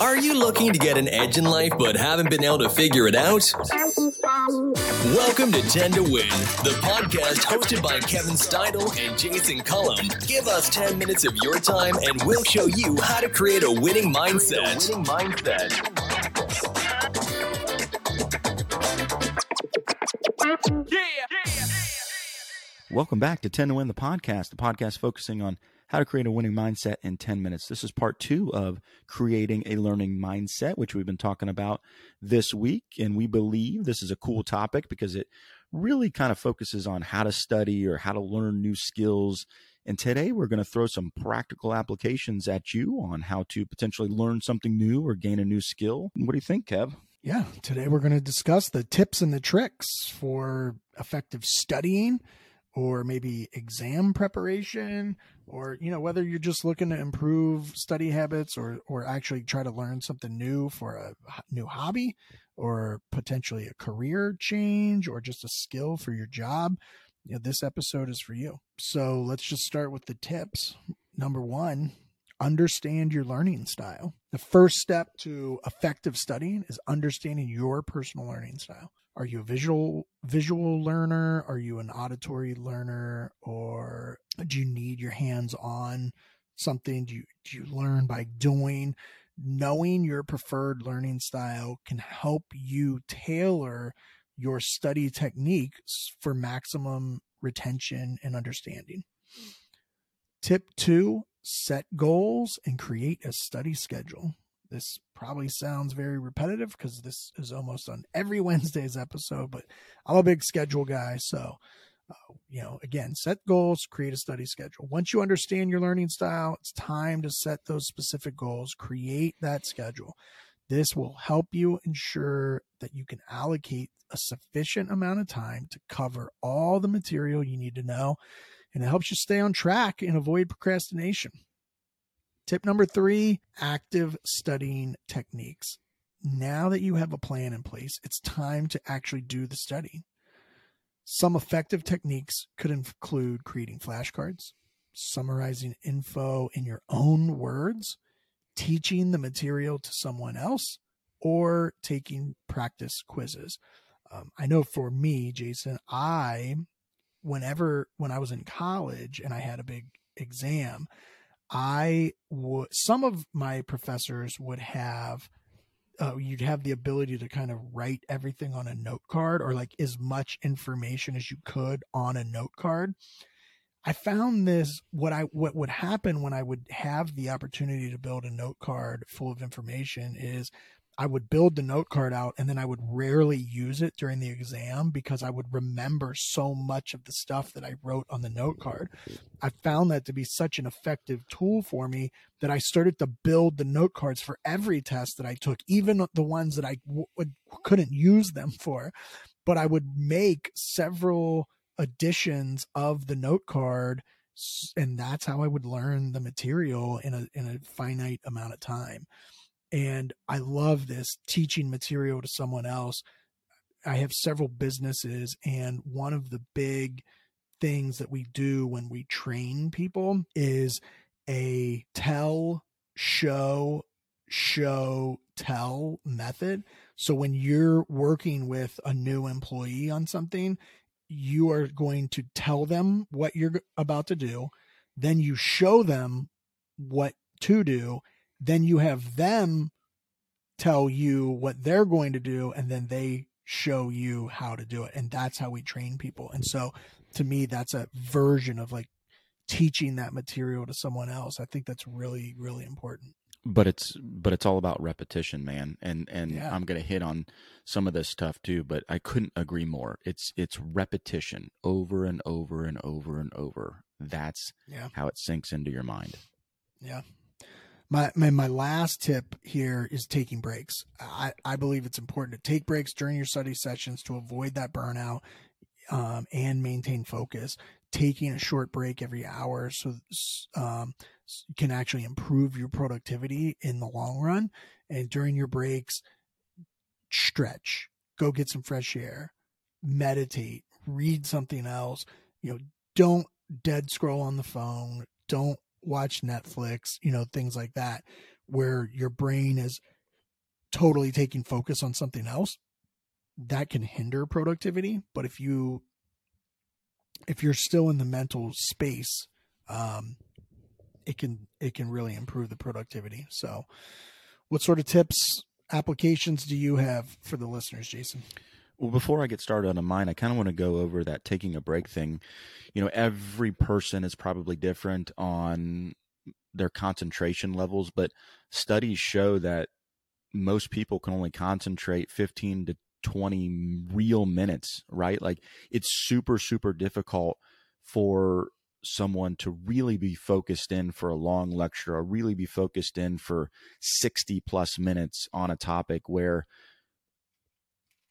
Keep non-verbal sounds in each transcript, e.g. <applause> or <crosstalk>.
Are you looking to get an edge in life but haven't been able to figure it out? Welcome to 10 to Win, the podcast hosted by Kevin Steidel and Jason Cullum. Give us 10 minutes of your time and we'll show you how to create a winning mindset. Winning mindset. Welcome back to 10 to Win, the podcast, the podcast focusing on how to create a winning mindset in 10 minutes. This is part two of creating a learning mindset, which we've been talking about this week. And we believe this is a cool topic because it really kind of focuses on how to study or how to learn new skills. And today we're going to throw some practical applications at you on how to potentially learn something new or gain a new skill. What do you think, Kev? Yeah, today we're going to discuss the tips and the tricks for effective studying or maybe exam preparation or you know whether you're just looking to improve study habits or or actually try to learn something new for a new hobby or potentially a career change or just a skill for your job you know, this episode is for you. So let's just start with the tips. Number 1 understand your learning style. The first step to effective studying is understanding your personal learning style are you a visual visual learner? Are you an auditory learner? Or do you need your hands on something? Do you do you learn by doing? Knowing your preferred learning style can help you tailor your study techniques for maximum retention and understanding. Tip 2 set goals and create a study schedule this probably sounds very repetitive because this is almost on every <laughs> Wednesday's episode, but I'm a big schedule guy. So, uh, you know, again, set goals, create a study schedule. Once you understand your learning style, it's time to set those specific goals, create that schedule. This will help you ensure that you can allocate a sufficient amount of time to cover all the material you need to know. And it helps you stay on track and avoid procrastination. Tip number three active studying techniques. Now that you have a plan in place, it's time to actually do the study. Some effective techniques could include creating flashcards, summarizing info in your own words, teaching the material to someone else, or taking practice quizzes. Um, I know for me, Jason, I, whenever, when I was in college and I had a big exam, I would, some of my professors would have, uh, you'd have the ability to kind of write everything on a note card or like as much information as you could on a note card. I found this what I what would happen when I would have the opportunity to build a note card full of information is I would build the note card out and then I would rarely use it during the exam because I would remember so much of the stuff that I wrote on the note card. I found that to be such an effective tool for me that I started to build the note cards for every test that I took, even the ones that I couldn't use them for. But I would make several editions of the note card and that's how I would learn the material in a in a finite amount of time and I love this teaching material to someone else. I have several businesses, and one of the big things that we do when we train people is a tell, show, show, tell method. So when you're working with a new employee on something, you are going to tell them what you're about to do, then you show them what to do, then you have them tell you what they're going to do and then they show you how to do it. And that's how we train people. And so to me that's a version of like teaching that material to someone else. I think that's really really important. But it's but it's all about repetition man. And and yeah. i'm going to hit on some of this stuff too but i couldn't agree more. It's it's repetition over and over and over and over. That's yeah. how it sinks into your mind. Yeah my, my my last tip here is taking breaks. I, I believe it's important to take breaks during your study sessions to avoid that burnout um, and maintain focus. Taking a short break every hour so um, can actually improve your productivity in the long run. And during your breaks, stretch, go get some fresh air, meditate, read something else. You know, don't dead scroll on the phone. Don't watch Netflix, you know, things like that. where your brain is totally taking focus on something else, that can hinder productivity. But if you if you're still in the mental space, um, it can it can really improve the productivity. So, what sort of tips, applications do you have for the listeners, Jason? Well, before I get started on mine, I kind of want to go over that taking a break thing. You know, every person is probably different on their concentration levels, but studies show that most people can only concentrate 15 to 20 real minutes, right? Like it's super, super difficult for someone to really be focused in for a long lecture or really be focused in for 60 plus minutes on a topic where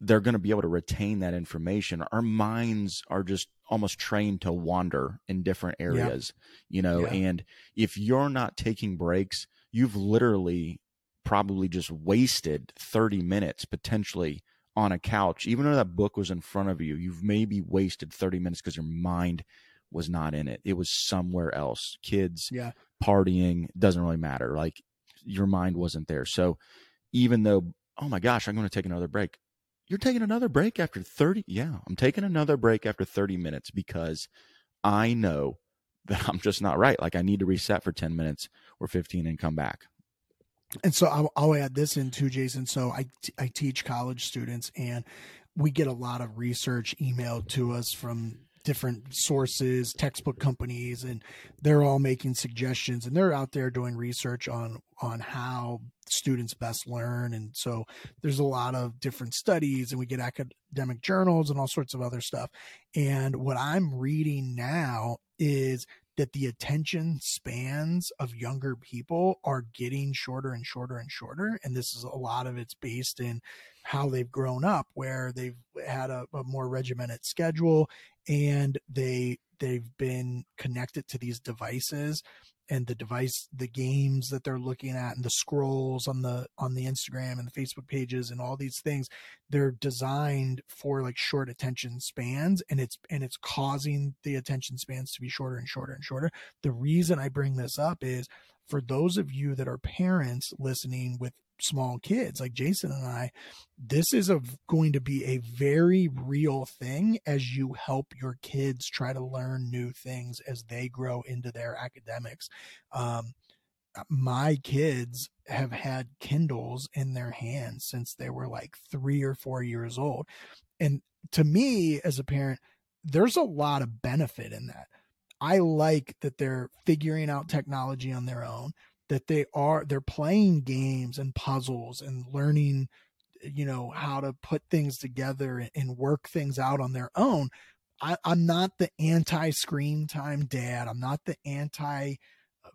they're going to be able to retain that information. Our minds are just almost trained to wander in different areas, yeah. you know, yeah. and if you're not taking breaks, you've literally probably just wasted 30 minutes potentially on a couch. Even though that book was in front of you, you've maybe wasted 30 minutes because your mind was not in it. It was somewhere else. Kids, yeah. partying, doesn't really matter. Like your mind wasn't there. So even though, oh my gosh, I'm going to take another break. You're taking another break after 30. Yeah, I'm taking another break after 30 minutes because I know that I'm just not right. Like I need to reset for 10 minutes or 15 and come back. And so I'll, I'll add this in too, Jason. So I, teach college students and we get a lot of research emailed to us from different sources, textbook companies, and they're all making suggestions and they're out there doing research on on how students best learn. And so there's a lot of different studies and we get academic journals and all sorts of other stuff. And what I'm reading now is that the attention spans of younger people are getting shorter and shorter and shorter. And this is a lot of it's based in how they've grown up, where they've had a, a more regimented schedule and they they've been connected to these devices and the device the games that they're looking at and the scrolls on the on the Instagram and the Facebook pages and all these things they're designed for like short attention spans and it's and it's causing the attention spans to be shorter and shorter and shorter. The reason I bring this up is for those of you that are parents listening with small kids like Jason and I, this is a, going to be a very real thing as you help your kids try to learn new things as they grow into their academics. Um, my kids have had Kindles in their hands since they were like three or four years old. And to me, as a parent, there's a lot of benefit in that. I like that they're figuring out technology on their own that they are they're playing games and puzzles and learning you know how to put things together and, work things out on their own. I, i'm not the anti screen time dad. I'm not the anti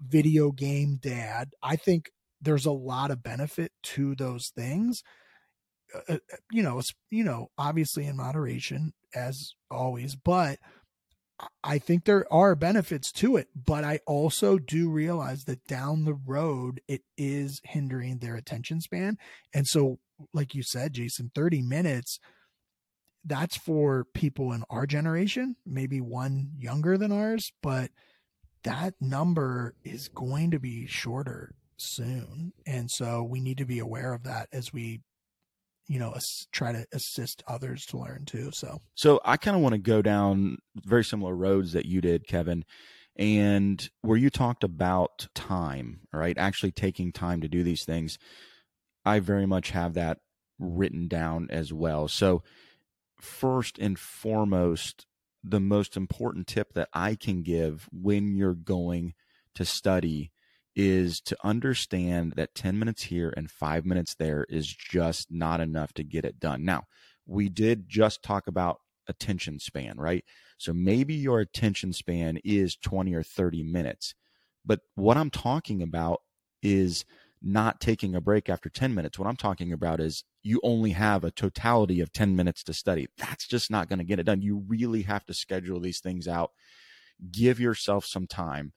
video game dad. I think there's a lot of benefit to those things uh, uh you know you know obviously in moderation as always but I think there are benefits to it, but I also do realize that down the road it is hindering their attention span. And so, like you said, Jason, 30 minutes, that's for people in our generation, maybe one younger than ours, but that number is going to be shorter soon. And so we need to be aware of that as we you know try to assist others to learn too so. So i kind of want to go down very similar roads that you did kevin and where you talked about time right actually taking time to do these things i very much have that written down as well. So first and foremost the most important tip that i can give when you're going to study is to understand that 10 minutes here and five minutes there is just not enough to get it done. Now, we did just talk about attention span, right? So maybe your attention span is 20 or 30 minutes. But what I'm talking about is not taking a break after 10 minutes. What I'm talking about is you only have a totality of 10 minutes to study. That's just not going to get it done. You really have to schedule these things out. Give yourself some time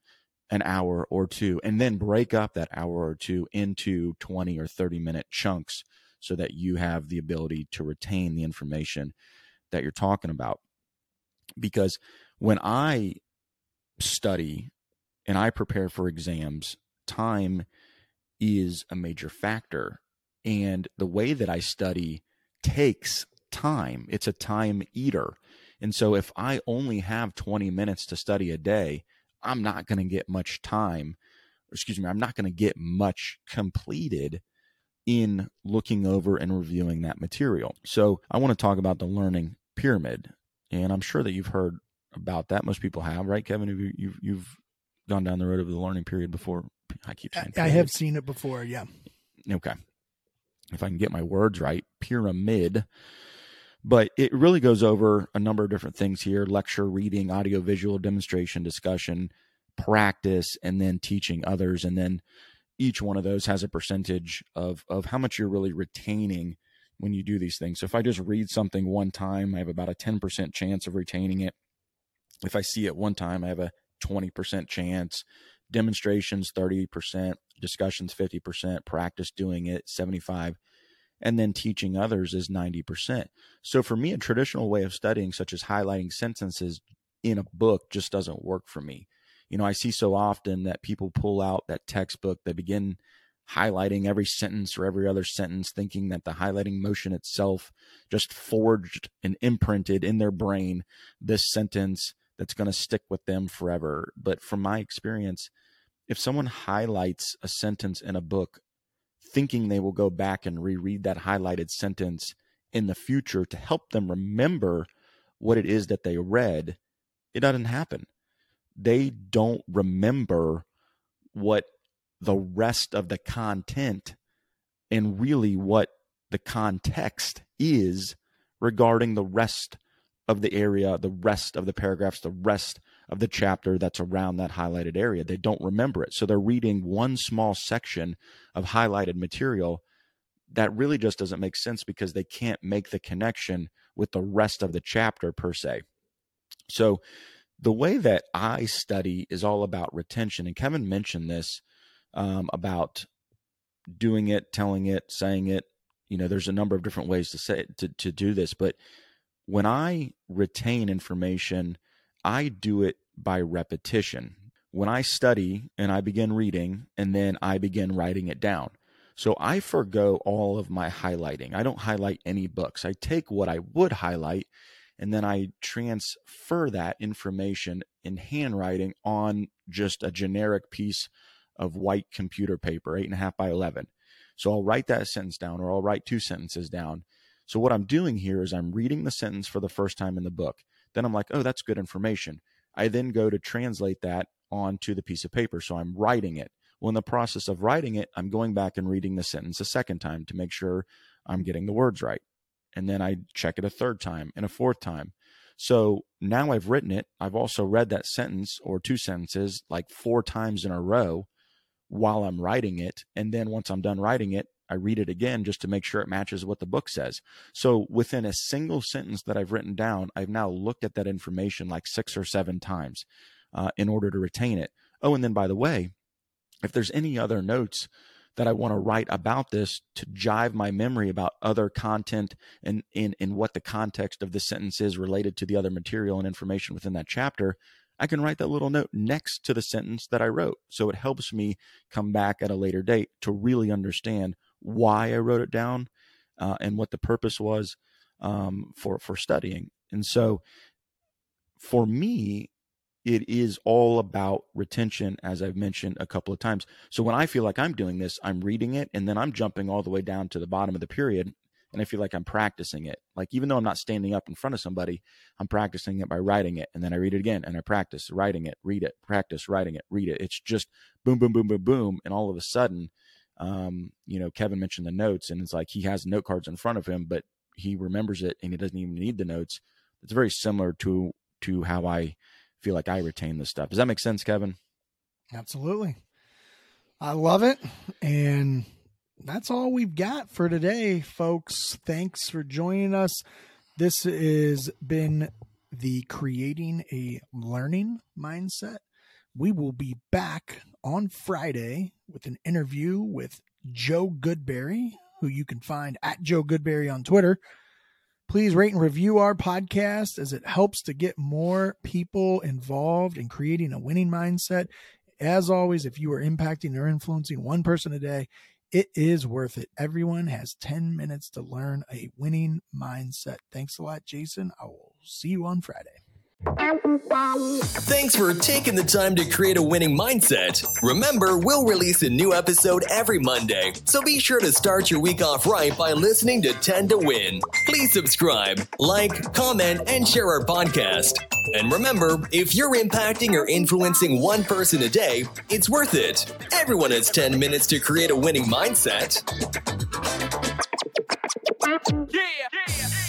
an hour or two and then break up that hour or two into 20 or 30 minute chunks so that you have the ability to retain the information that you're talking about. Because when I study and I prepare for exams, time is a major factor. And the way that I study takes time, it's a time eater. And so if I only have 20 minutes to study a day, I'm not going to get much time, excuse me, I'm not going to get much completed in looking over and reviewing that material. So I want to talk about the learning pyramid. And I'm sure that you've heard about that. Most people have, right, Kevin? Have you, you've, you've gone down the road of the learning period before? I keep saying I, I have seen it before, yeah. Okay. If I can get my words right, pyramid but it really goes over a number of different things here lecture, reading, audio, visual, demonstration, discussion, practice, and then teaching others. And then each one of those has a percentage of, of how much you're really retaining when you do these things. So if I just read something one time, I have about a 10% chance of retaining it. If I see it one time, I have a 20% chance. Demonstrations 30%, discussions 50%, practice doing it 75 and then teaching others is 90%. So for me, a traditional way of studying, such as highlighting sentences in a book, just doesn't work for me. You know, I see so often that people pull out that textbook, they begin highlighting every sentence or every other sentence, thinking that the highlighting motion itself just forged and imprinted in their brain this sentence that's going to stick with them forever. But from my experience, if someone highlights a sentence in a book thinking they will go back and reread that highlighted sentence in the future to help them remember what it is that they read, it doesn't happen. They don't remember what the rest of the content and really what the context is regarding the rest of the area, the rest of the paragraphs, the rest of the chapter that's around that highlighted area. They don't remember it. So they're reading one small section of highlighted material that really just doesn't make sense because they can't make the connection with the rest of the chapter per se. So the way that I study is all about retention. And Kevin mentioned this um, about doing it, telling it, saying it. You know, there's a number of different ways to say it, to, to do this, but when I retain information, I do it by repetition. When I study and I begin reading, and then I begin writing it down. So I forego all of my highlighting. I don't highlight any books. I take what I would highlight and then I transfer that information in handwriting on just a generic piece of white computer paper, eight and a half by 11. So I'll write that sentence down or I'll write two sentences down. So what I'm doing here is I'm reading the sentence for the first time in the book. Then I'm like, oh, that's good information. I then go to translate that onto the piece of paper. So I'm writing it. Well, in the process of writing it, I'm going back and reading the sentence a second time to make sure I'm getting the words right. And then I check it a third time and a fourth time. So now I've written it. I've also read that sentence or two sentences like four times in a row while I'm writing it. And then once I'm done writing it, I read it again just to make sure it matches what the book says. So within a single sentence that I've written down, I've now looked at that information like six or seven times uh, in order to retain it. Oh, and then by the way, if there's any other notes that I want to write about this to jive my memory about other content and in in what the context of the sentence is related to the other material and information within that chapter, I can write that little note next to the sentence that I wrote. So it helps me come back at a later date to really understand why I wrote it down uh, and what the purpose was um, for for studying. And so, for me, it is all about retention, as I've mentioned a couple of times. So when I feel like I'm doing this, I'm reading it and then I'm jumping all the way down to the bottom of the period. And I feel like I'm practicing it. Like, even though I'm not standing up in front of somebody, I'm practicing it by writing it. And then I read it again and I practice writing it, read it, practice writing it, read it. It's just boom, boom, boom, boom, boom. And all of a sudden, um, you know, Kevin mentioned the notes, and it's like he has note cards in front of him, but he remembers it and he doesn't even need the notes. It's very similar to to how I feel like I retain this stuff. Does that make sense, Kevin? Absolutely. I love it. And that's all we've got for today, folks. Thanks for joining us. This has been the Creating a Learning Mindset. We will be back on Friday with an interview with Joe Goodberry, who you can find at Joe Goodberry on Twitter. Please rate and review our podcast as it helps to get more people involved in creating a winning mindset As always, if you are impacting or influencing one person a day, it is worth it. Everyone has 10 minutes to learn a winning mindset. Thanks a lot, Jason. I will see you on Friday. Thanks for taking the time to create a winning mindset. Remember, we'll release a new episode every Monday, so be sure to start your week off right by listening to 10 to Win. Please subscribe, like, comment, and share our podcast. And remember, if you're impacting or influencing one person a day, it's worth it. Everyone has 10 minutes to create a winning mindset. Yeah.